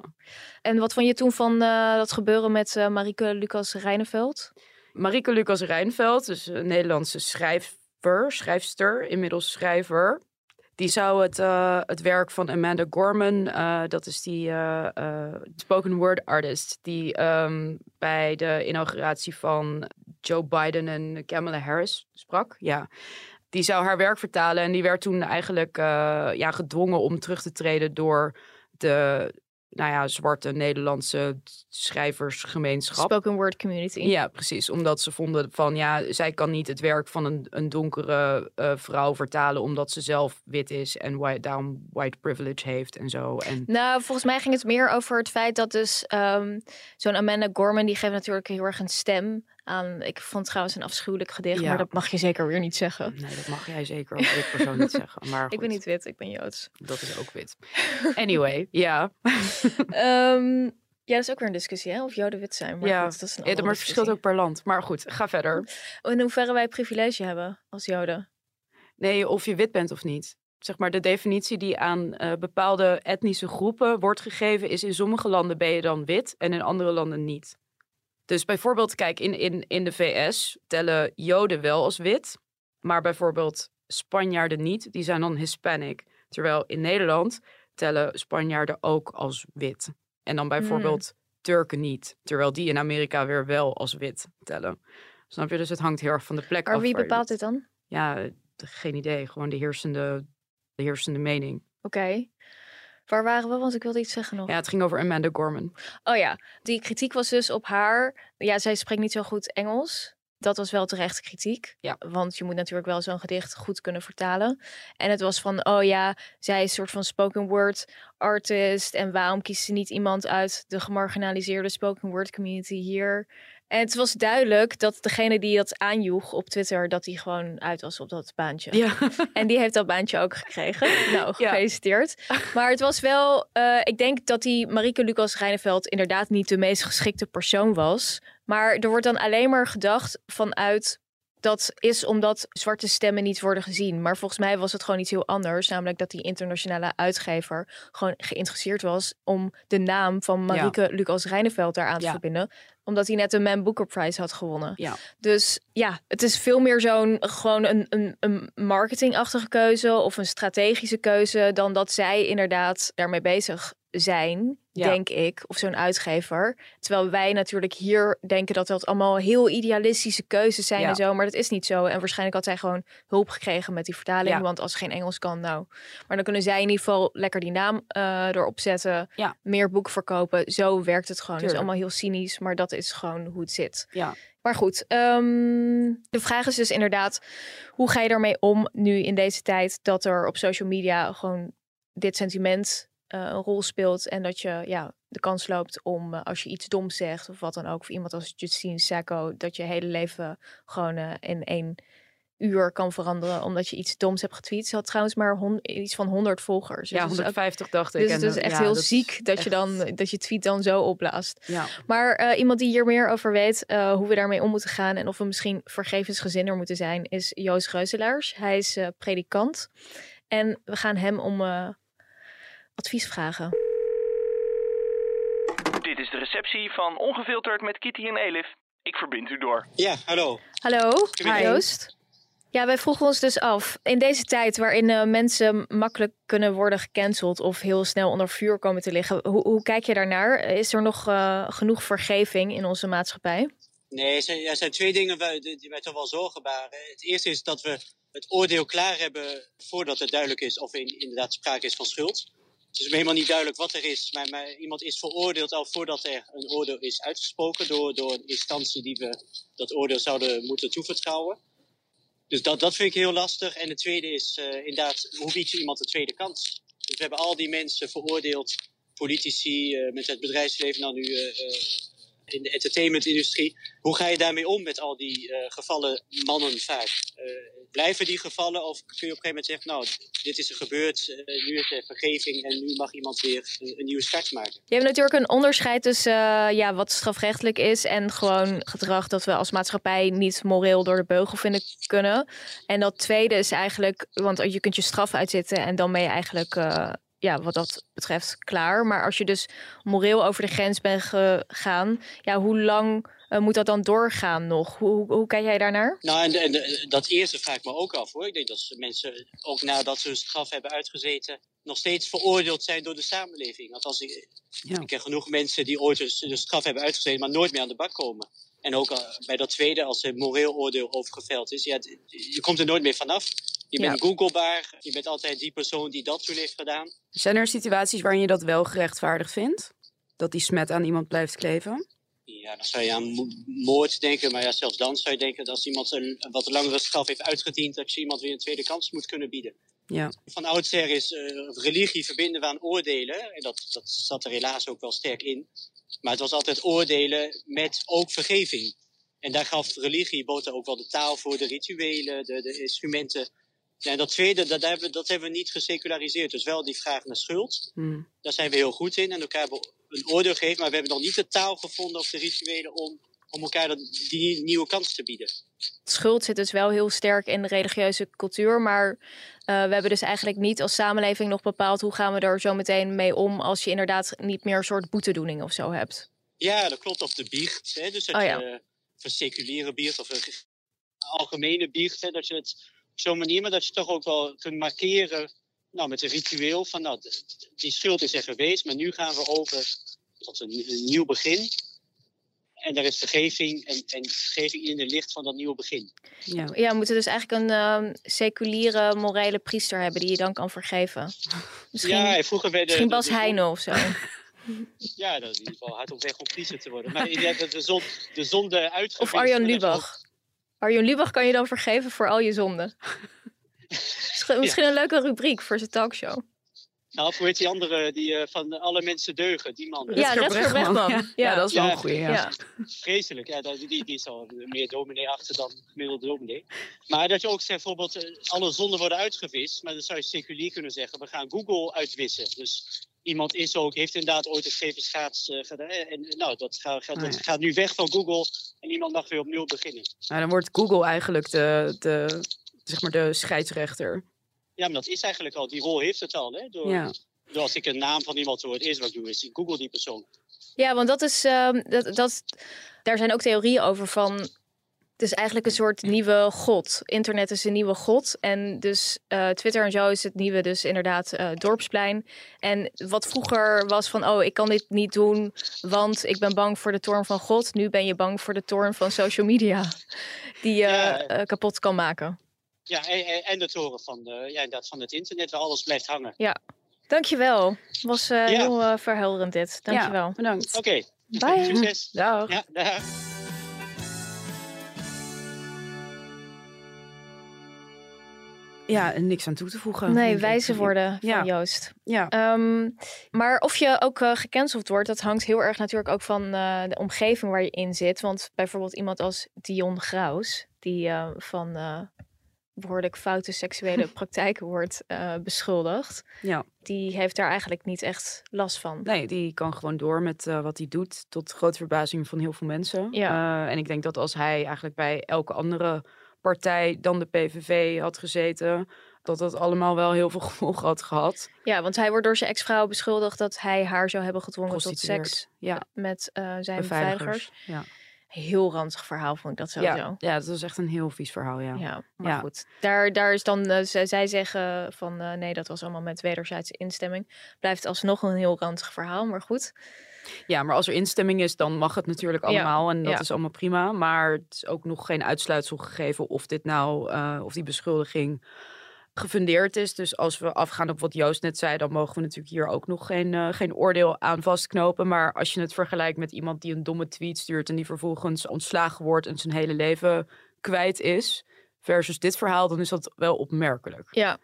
En wat vond je toen van eh, dat gebeuren met eh Marieke Lucas Rijneveld? Marieke Lucas Rijnveld, dus een Nederlandse schrijver, schrijfster, inmiddels schrijver. Die zou het, eh, het werk van Amanda Gorman, eh, dat is die eh, spoken word artist, die ehm, bij de inauguratie van Joe Biden en Kamala Harris sprak. Ja. Die zou haar werk vertalen en die werd toen eigenlijk ja, gedwongen om terug te treden door de nou ja, zwarte Nederlandse schrijversgemeenschap. Spoken word community. Ja, precies. Omdat ze vonden van ja, zij kan niet het werk van een, een donkere eh, vrouw vertalen omdat ze zelf wit is en white, daarom white privilege heeft en zo. En Nou, volgens mij ging het meer over het feit dat dus ehm, zo'n Amanda Gorman, die geeft natuurlijk heel erg een stem aan. Ik vond trouwens een afschuwelijk gedicht, Ja. maar dat mag je zeker weer niet zeggen. Nee, dat mag jij zeker als wit persoon niet zeggen. Maar Ik ben niet wit, ik ben Joods. Dat is ook wit. Anyway, ja. Ehm, ja, dat is ook weer een discussie, hè? Of Joden wit zijn. Maar ja. goed, dat is een ja, maar het verschilt ook per land. Maar goed, ga verder. In hoeverre wij privilege hebben als Joden. Nee, of je wit bent of niet. Zeg maar, de definitie die aan eh, bepaalde etnische groepen wordt gegeven, is in sommige landen ben je dan wit en in andere landen niet. Dus bijvoorbeeld, kijk, in, in, in de VS tellen Joden wel als wit, maar bijvoorbeeld Spanjaarden niet, die zijn dan Hispanic. Terwijl in Nederland tellen Spanjaarden ook als wit. En dan bijvoorbeeld Turken niet, terwijl die in Amerika weer wel als wit tellen. Snap je? Dus het hangt heel erg van de plek af. Maar wie bepaalt dit dan? Ja, eh, geen idee. Gewoon de heersende, de heersende mening. Oké. Waar waren we? Want ik wilde iets zeggen nog. Ja, het ging over Amanda Gorman. Oh ja, die kritiek was dus op haar. Ja, zij spreekt niet zo goed Engels. Dat was wel terecht kritiek. Ja. Want je moet natuurlijk wel zo'n gedicht goed kunnen vertalen. En het was van, oh ja, zij is een soort van spoken word artist. En waarom kiest ze niet iemand uit de gemarginaliseerde spoken word community hier? En het was duidelijk dat degene die dat aanjoeg op Twitter, dat die gewoon uit was op dat baantje. Ja. En die heeft dat baantje ook gekregen. Nou, gefeliciteerd. Maar het was wel, eh, ik denk dat die Marieke Lucas Reineveld inderdaad niet de meest geschikte persoon was. Maar er wordt dan alleen maar gedacht vanuit dat is omdat zwarte stemmen niet worden gezien. Maar volgens mij was het gewoon iets heel anders. Namelijk dat die internationale uitgever gewoon geïnteresseerd was om de naam van Marieke Lucas Reineveld daaraan te Ja. verbinden. Omdat hij net een Man Booker Prize had gewonnen. Ja. Dus ja, het is veel meer zo'n gewoon een, een, een marketingachtige keuze of een strategische keuze dan dat zij inderdaad daarmee bezig zijn, Ja. denk ik, of zo'n uitgever. Terwijl wij natuurlijk hier denken dat dat allemaal heel idealistische keuzes zijn Ja. en zo, maar dat is niet zo. En waarschijnlijk had zij gewoon hulp gekregen met die vertaling, Ja. want als ze geen Engels kan, nou. Maar dan kunnen zij in ieder geval lekker die naam eh, erop zetten, Ja. meer boeken verkopen. Zo werkt het gewoon. Het is allemaal heel cynisch, maar dat is gewoon hoe het zit. Ja. Maar goed, ehm, de vraag is dus inderdaad, hoe ga je daarmee om nu in deze tijd dat er op social media gewoon dit sentiment een rol speelt en dat je ja, de kans loopt om eh, als je iets doms zegt of wat dan ook, of iemand als Justine Sacco, dat je hele leven gewoon eh, in één uur kan veranderen omdat je iets doms hebt getweet. Ze had trouwens maar hon- iets van 100 volgers. Ja, Dus ook- 150 dacht ik. Dus het is eh, echt ja, heel dat ziek dat je dan dat je tweet dan zo opblaast. Ja. Maar eh, iemand die hier meer over weet eh, hoe we daarmee om moeten gaan en of we misschien vergevensgezinner moeten zijn, is Joost Reuzelaars. Hij is eh, predikant en we gaan hem om eh, advies vragen. Dit is de receptie van Ongefilterd met Kitty en Elif. Ik verbind u door. Ja, hallo. Hallo, Hi. Joost. Ja, wij vroegen ons dus af, in deze tijd waarin eh, mensen makkelijk kunnen worden gecanceld of heel snel onder vuur komen te liggen, hoe, hoe kijk je daarnaar? Is er nog eh, genoeg vergeving in onze maatschappij? Nee, er zijn, er zijn twee dingen waar- die mij toch wel zorgen baren. Het eerste is dat we het oordeel klaar hebben voordat het duidelijk is of er in- inderdaad sprake is van schuld. Het is me helemaal niet duidelijk wat er is, maar, maar iemand is veroordeeld al voordat er een oordeel is uitgesproken door, door een instantie die we dat oordeel zouden moeten toevertrouwen. Dus dat, dat vind ik heel lastig. En het tweede is eh, inderdaad, hoe bied je iemand een tweede kans? Dus we hebben al die mensen veroordeeld, politici, eh, met het bedrijfsleven, dan nu eh, in de entertainmentindustrie. Hoe ga je daarmee om met al die eh, gevallen mannen vaak? Eh, blijven die gevallen of kun je op een gegeven moment zeggen, nou, dit is er gebeurd, eh, nu is er vergeving en nu mag iemand weer een, nieuwe start maken? Je hebt natuurlijk een onderscheid tussen ja, wat strafrechtelijk is en gewoon gedrag dat we als maatschappij niet moreel door de beugel vinden kunnen. En dat tweede is eigenlijk, want je kunt je straf uitzitten en dan ben je eigenlijk, ja, wat dat betreft, klaar. Maar als je dus moreel over de grens bent gegaan, ja, hoe lang eh, moet dat dan doorgaan nog? Hoe, hoe, hoe kijk jij daarnaar? Nou, en, en de- dat eerste vraag ik me ook af hoor. Ik denk dat mensen, ook nadat ze hun straf hebben uitgezeten, nog steeds veroordeeld zijn door de samenleving. Althans, ik, Ja. ik ken genoeg mensen die ooit hun, straf hebben uitgezeten, maar nooit meer aan de bak komen. En ook eh, bij dat tweede, als er moreel oordeel over geveld is, ja, je komt er nooit meer vanaf. Je bent googlebaar, je bent altijd die persoon die dat toen heeft gedaan. Zijn er situaties waarin je dat wel gerechtvaardigd vindt? Dat die smet aan iemand blijft kleven? Ja, dan zou je aan mo- moord denken, maar ja, zelfs dan zou je denken dat als iemand een, een wat langere straf heeft uitgediend, dat je iemand weer een tweede kans moet kunnen bieden. Ja. Van oudsher is eh, religie verbinden we aan oordelen. En dat, dat zat er helaas ook wel sterk in. Maar het was altijd oordelen met ook vergeving. En daar gaf religie, bood er ook wel de taal voor, de rituelen, de, de instrumenten. Ja, dat tweede, dat hebben, we- dat hebben we niet geseculariseerd. Dus wel die vraag naar schuld. Hmm. Daar zijn we heel goed in en elkaar een oordeel geven. Maar we hebben nog niet de taal gevonden of de rituelen om, om elkaar dat, die nieuwe kans te bieden. Schuld zit dus wel heel sterk in de religieuze cultuur. Maar eh, we hebben dus eigenlijk niet als samenleving nog bepaald hoe gaan we er zo meteen mee om als je inderdaad niet meer een soort boetedoening of zo hebt. Ja, dat klopt. Of de biecht. Hè? Dus dat Oh ja. je een seculiere biecht of een algemene biecht. Hè? Dat je het zo'n manier, maar dat je toch ook wel kunt markeren nou, met een ritueel van nou, die schuld is er geweest, maar nu gaan we over tot een, een nieuw begin. En daar is vergeving en, en vergeving in het licht van dat nieuwe begin. Ja. Ja, we moeten dus eigenlijk een ehm, seculiere morele priester hebben die je dan kan vergeven. Misschien, ja, vroeger werden misschien Bas Heijnen of zo. Ja, dat is in ieder geval hard op weg om priester te worden. Maar de, zon, de zonde uitgewezen Of Arjan Lubach. Arjan Lubach kan je dan vergeven voor al je zonden. Misschien een leuke rubriek voor zijn talkshow. Nou, of hoe heet die andere, die eh, van alle mensen deugen, die man. Ja, Rutger Bregman. Ja, ja, dat is wel Ja. een goeie. Ja. Ja. Vreselijk, ja, dat- die, die is al meer dominee achter dan gemiddelde dominee. Maar dat je ook zegt, bijvoorbeeld, eh, alle zonden worden uitgewist. Maar dan zou je seculier kunnen zeggen, we gaan Google uitwissen. Dus iemand is ook, heeft inderdaad ooit een certificaat eh, gedaan. En eh, nou, dat, gaat, gaat, Ah, dat gaat nu weg van Google en iemand mag weer opnieuw beginnen. Nou, dan wordt Google eigenlijk de, de, zeg maar de scheidsrechter. Ja, maar dat is eigenlijk al, die rol heeft het al. Hè? Door, Ja. door als ik een naam van iemand hoor, het eerste wat ik doe is, ik Google die persoon. Ja, want dat is, ehm, dat, dat, daar zijn ook theorieën over van. Het is eigenlijk een soort nieuwe god. Internet is een nieuwe god. En dus eh, Twitter en zo is het nieuwe, dus inderdaad eh, dorpsplein. En wat vroeger was van, oh, ik kan dit niet doen, want ik ben bang voor de toorn van God. Nu ben je bang voor de toorn van social media, die je Ja. eh, kapot kan maken. Ja, en, de toren van, eh, ja, inderdaad, van het internet waar alles blijft hangen. Dankjewel. Was eh, Ja. heel verhelderend dit. Dankjewel. Ja, bedankt. Oké, Bye. succes. Dag. Ja, dag. Ja, en niks aan toe te voegen. Nee, wijze worden van Ja. Joost. Ja. Ehm, maar of je ook eh, gecanceld wordt, dat hangt heel erg natuurlijk ook van eh, de omgeving waar je in zit. Want bijvoorbeeld iemand als Dion Graus, die eh, van eh, behoorlijk foute seksuele praktijken wordt beschuldigd, ja. die heeft daar eigenlijk niet echt last van. Nee, die kan gewoon door met wat hij doet. Tot grote verbazing van heel veel mensen. Ja. En ik denk dat als hij eigenlijk bij elke andere partij dan de PVV had gezeten, dat dat allemaal wel heel veel gevolgen had gehad. Ja, want hij wordt door zijn ex-vrouw beschuldigd dat hij haar zou hebben gedwongen tot seks Ja, met eh, zijn beveiligers. beveiligers. Ja. Heel ranzig verhaal vond ik dat sowieso. Ja, ja, dat was echt een heel vies verhaal, ja. Ja, maar Ja. goed. Daar, daar is dan, eh, zij, zij zeggen van eh, nee, dat was allemaal met wederzijdse instemming. Blijft alsnog een heel ranzig verhaal, maar goed. Ja, maar als er instemming is, dan mag het natuurlijk Ja, allemaal. En dat ja. is allemaal prima. Maar het is ook nog geen uitsluitsel gegeven of dit nou, eh, of die beschuldiging gefundeerd is. Dus als we afgaan op wat Joost net zei, dan mogen we natuurlijk hier ook nog geen, eh, geen oordeel aan vastknopen. Maar als je het vergelijkt met iemand die een domme tweet stuurt en die vervolgens ontslagen wordt en zijn hele leven kwijt is, versus dit verhaal, dan is dat wel opmerkelijk. Ja.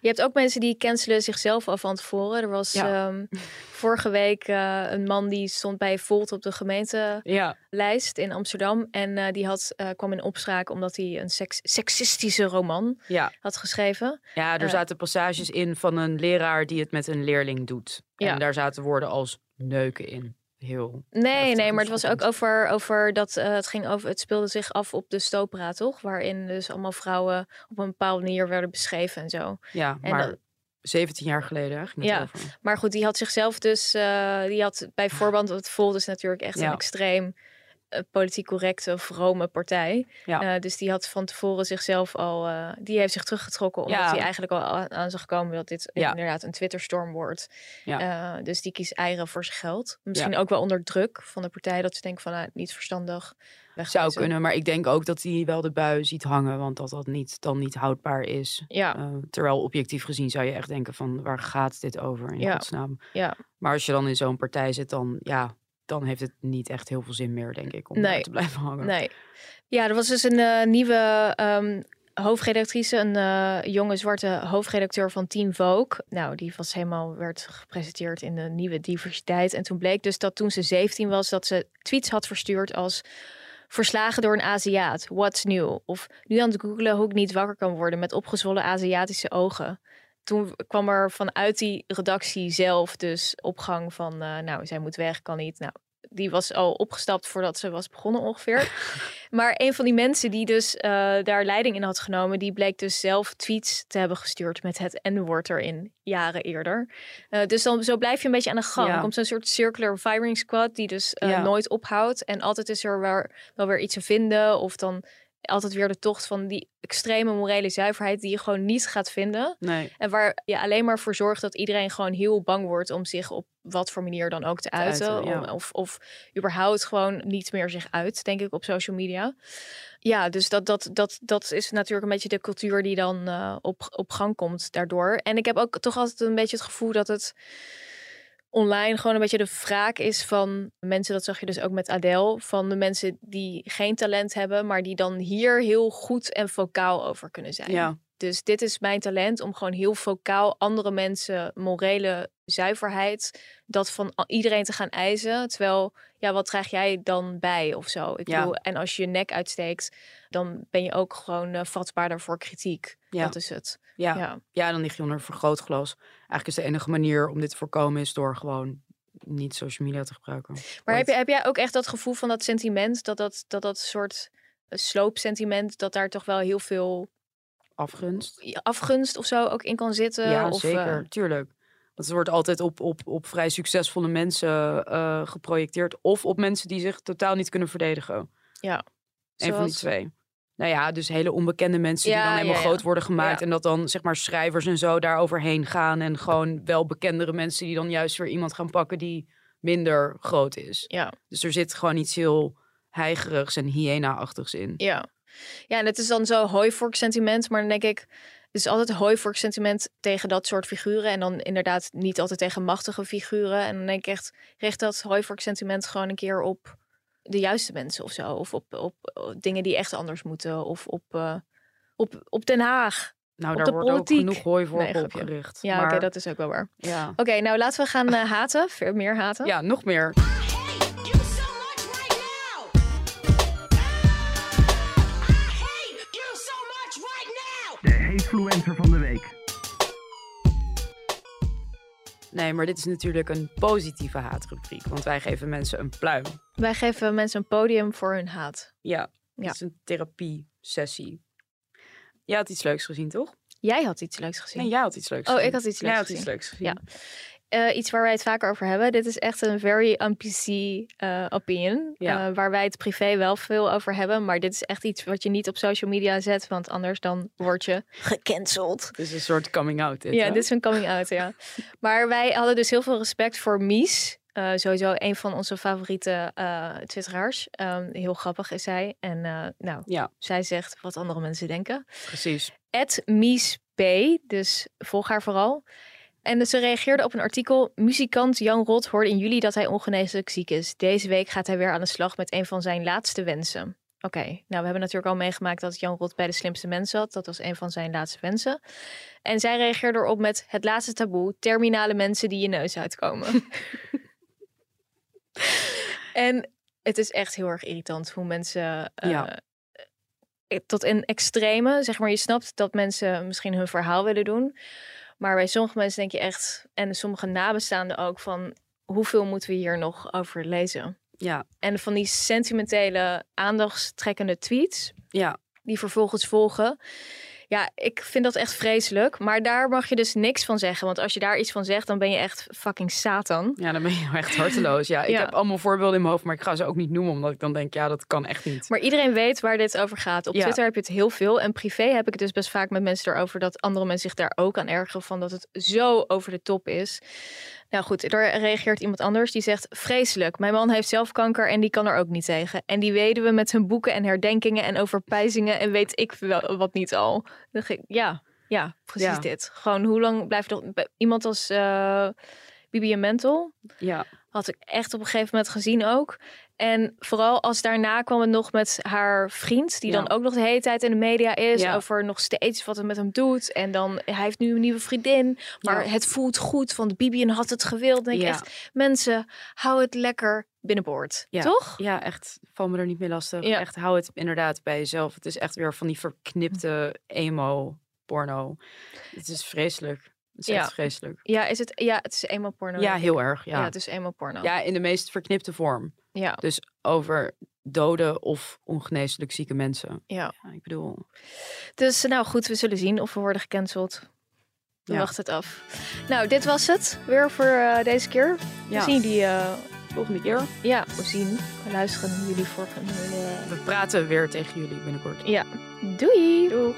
Je hebt ook mensen die cancelen zichzelf al van tevoren. Er was Ja. ehm, vorige week eh, een man die stond bij Volt op de gemeentelijst Ja, in Amsterdam. En eh, die had, eh, kwam in opspraak omdat hij een seks seksistische roman ja. had geschreven. Ja, er zaten passages in van een leraar die het met een leerling doet. En daar zaten woorden als neuken in. Heel. Nee, nee, maar het was ook over, over dat eh, het ging over. Het speelde zich af op de Stopra, toch? Waarin dus allemaal vrouwen op een bepaalde manier werden beschreven en zo. Ja, En maar dat- 17 jaar geleden Ja. over. Maar goed, die had zichzelf dus, eh, die had bij voorband, het Volt is natuurlijk echt Ja. een extreem politiek correcte of vrome partij. Ja. Eh, dus die had van tevoren zichzelf al, eh, die heeft zich teruggetrokken omdat Ja. hij eigenlijk al aan, aan zag komen dat dit Ja. inderdaad een Twitterstorm wordt. Ja. Eh, dus die kiest eieren voor zijn geld. Misschien ook wel onder druk van de partij dat ze denken van nou, niet verstandig. Zou kunnen, maar ik denk ook dat hij wel de bui ziet hangen, want dat dat niet, dan niet houdbaar is. Ja, Eh, terwijl objectief gezien zou je echt denken van waar gaat dit over in Ja. godsnaam. ja. Maar als je dan in zo'n partij zit, dan ja, dan heeft het niet echt heel veel zin meer, denk ik, om Nee. daar te blijven hangen. Nee. Ja, er was dus een eh, nieuwe ehm, hoofdredactrice, een eh, jonge zwarte hoofdredacteur van Teen Vogue. Nou, die was helemaal, werd gepresenteerd in de nieuwe diversiteit. En toen bleek dus dat toen ze 17 was, dat ze tweets had verstuurd als... Verslagen door een Aziat. What's new? Of nu aan het googelen hoe ik niet wakker kan worden met opgezwollen Aziatische ogen. Toen kwam er vanuit die redactie zelf dus opgang van, eh, nou, zij moet weg, kan niet. Nou, die was al opgestapt voordat ze was begonnen ongeveer. maar een van die mensen die dus eh, daar leiding in had genomen, die bleek dus zelf tweets te hebben gestuurd met het N-woord erin, jaren eerder. Eh, dus dan zo blijf je een beetje aan de gang. Ja. Er komt zo'n soort circular firing squad die dus Ja. nooit ophoudt. En altijd is er wel, wel weer iets te vinden of dan altijd weer de tocht van die extreme morele zuiverheid die je gewoon niet gaat vinden. Nee. En waar je alleen maar voor zorgt dat iedereen gewoon heel bang wordt om zich op wat voor manier dan ook te uiten. uiten, ja. Om- Of, of überhaupt gewoon niet meer zich uit, denk ik, op social media. Ja, dus dat, dat, dat, dat is natuurlijk een beetje de cultuur die dan eh, op, op gang komt daardoor. En ik heb ook toch altijd een beetje het gevoel dat het online gewoon een beetje de wraak is van mensen, dat zag je dus ook met Adele, van de mensen die geen talent hebben, maar die dan hier heel goed en vocaal over kunnen zijn. Ja. Dus dit is mijn talent om gewoon heel vocaal andere mensen morele zuiverheid, dat van iedereen te gaan eisen. Terwijl, ja, wat draag jij dan bij of zo? Ik Ja. bedoel, en als je je nek uitsteekt, dan ben je ook gewoon eh, vatbaarder voor kritiek. Ja. Dat is het. Ja. Ja. ja, dan lig je onder een vergrootglas. Eigenlijk is de enige manier om dit te voorkomen is door gewoon niet social media te gebruiken. Maar heb, je, heb jij ook echt dat gevoel van dat sentiment, dat dat, dat, dat soort eh, sloopsentiment, dat daar toch wel heel veel Afgunst? afgunst of zo ook in kan zitten? Ja, of, zeker. eh, Tuurlijk. Want het wordt altijd op, op, op vrij succesvolle mensen eh, geprojecteerd. Of op mensen die zich totaal niet kunnen verdedigen. ja. Een van die twee. Nou ja, dus hele onbekende mensen die dan helemaal ja, ja. groot worden gemaakt. En dat dan zeg maar schrijvers en zo daar overheen gaan. En gewoon wel bekendere mensen die dan juist weer iemand gaan pakken die minder groot is. Ja. Dus er zit gewoon iets heel heigerigs en hyena-achtigs in. Ja. Ja, en het is dan zo hooivork sentiment, maar dan denk ik, het is altijd hooivork sentiment tegen dat soort figuren en dan inderdaad niet altijd tegen machtige figuren. En dan denk ik echt, richt dat hooivork sentiment gewoon een keer op de juiste mensen of zo, of op, op, op dingen die echt anders moeten, of op, eh, op, op Den Haag. Nou, Op daar de wordt ook genoeg hooi voor Nee, opgericht. Ja, maar, oké, dat is ook wel waar. ja. Oké, nou laten we gaan eh, haten, Ver- meer haten. ja, nog meer. De hatefluencer van de week. Nee, maar dit is natuurlijk een positieve haatrubriek. Want wij geven mensen een pluim. Wij geven mensen een podium voor hun haat. Ja, Ja. het is een therapie-sessie. Jij had iets leuks gezien, toch? Jij had iets leuks gezien. Nee, jij had iets leuks Oh, gezien. ik had iets Jij leuks had gezien. iets leuks gezien. Ja. Eh, iets waar wij het vaker over hebben. Dit is echt een very NPC eh opinion. Ja. eh, waar wij het privé wel veel over hebben. Maar dit is echt iets wat je niet op social media zet. Want anders dan word je gecanceld. Het is een soort coming out. Dit, ja, hè? dit is een coming out, ja. Maar wij hadden dus heel veel respect voor Mies. Eh, sowieso een van onze favoriete eh twitteraars. Ehm, heel grappig is zij. En eh, nou, Ja. zij zegt wat andere mensen denken. Precies. Ed Mies P. Dus volg haar vooral. En ze reageerde op een artikel. Muzikant Jan Rot hoorde in juli dat hij ongeneeslijk ziek is. Deze week gaat hij weer aan de slag met een van zijn laatste wensen. Oké, nou we hebben natuurlijk al meegemaakt dat Jan Rot bij de slimste mensen zat. Dat was een van zijn laatste wensen. En zij reageerde erop met het laatste taboe. Terminale mensen die je neus uitkomen. en het is echt heel erg irritant hoe mensen... eh, Ja. tot in extreme, zeg maar, je snapt dat mensen misschien hun verhaal willen doen. Maar bij sommige mensen denk je echt, en sommige nabestaanden ook, van hoeveel moeten we hier nog over lezen? Ja. En van die sentimentele, aandachtstrekkende tweets, Ja. die vervolgens volgen. Ja, ik vind dat echt vreselijk. Maar daar mag je dus niks van zeggen. Want als je daar iets van zegt, dan ben je echt fucking Satan. ja, dan ben je echt harteloos. Ja, ik Ja. heb allemaal voorbeelden in mijn hoofd, maar ik ga ze ook niet noemen. Omdat ik dan denk, ja, dat kan echt niet. Maar iedereen weet waar dit over gaat. Op Ja. Twitter heb je het heel veel. En privé heb ik het dus best vaak met mensen erover dat andere mensen zich daar ook aan ergeren van dat het zo over de top is. Nou goed, er reageert iemand anders die zegt: Vreselijk, mijn man heeft zelf kanker en die kan er ook niet tegen. En die weduwe met zijn boeken en herdenkingen en overpijzingen en weet ik wel wat niet al. Ja, ja, precies Ja. dit. Gewoon hoe lang blijft er iemand als eh Bibi en Mental? Ja. Had ik echt op een gegeven moment gezien ook. En vooral als daarna kwam het nog met haar vriend, die Ja. dan ook nog de hele tijd in de media is. Ja. Over nog steeds wat het met hem doet. En dan, hij heeft nu een nieuwe vriendin. Maar Ja. het voelt goed, want Bibian had het gewild. Denk ik Ja. echt, mensen, hou het lekker binnenboord. Ja. Toch? Ja, echt. Val me er niet meer lastig. Ja. Echt, hou het inderdaad bij jezelf. Het is echt weer van die verknipte emo-porno. Het is vreselijk. Het is Ja. echt vreselijk. Ja, is het, ja, het is emo porno. Ja, heel erg. Ja, Ja. het is emo porno. ja, in de meest verknipte vorm. Ja. Dus over dode of ongeneeslijk zieke mensen. ja. Ja, ik bedoel, Dus nou goed, we zullen zien of we worden gecanceld. We Ja. wachten het af. Nou, dit was het weer voor eh, deze keer. We zien die. eh, volgende keer. ja, we zien. We luisteren jullie voor. We praten weer tegen jullie binnenkort. Ja. Doei. Doeg.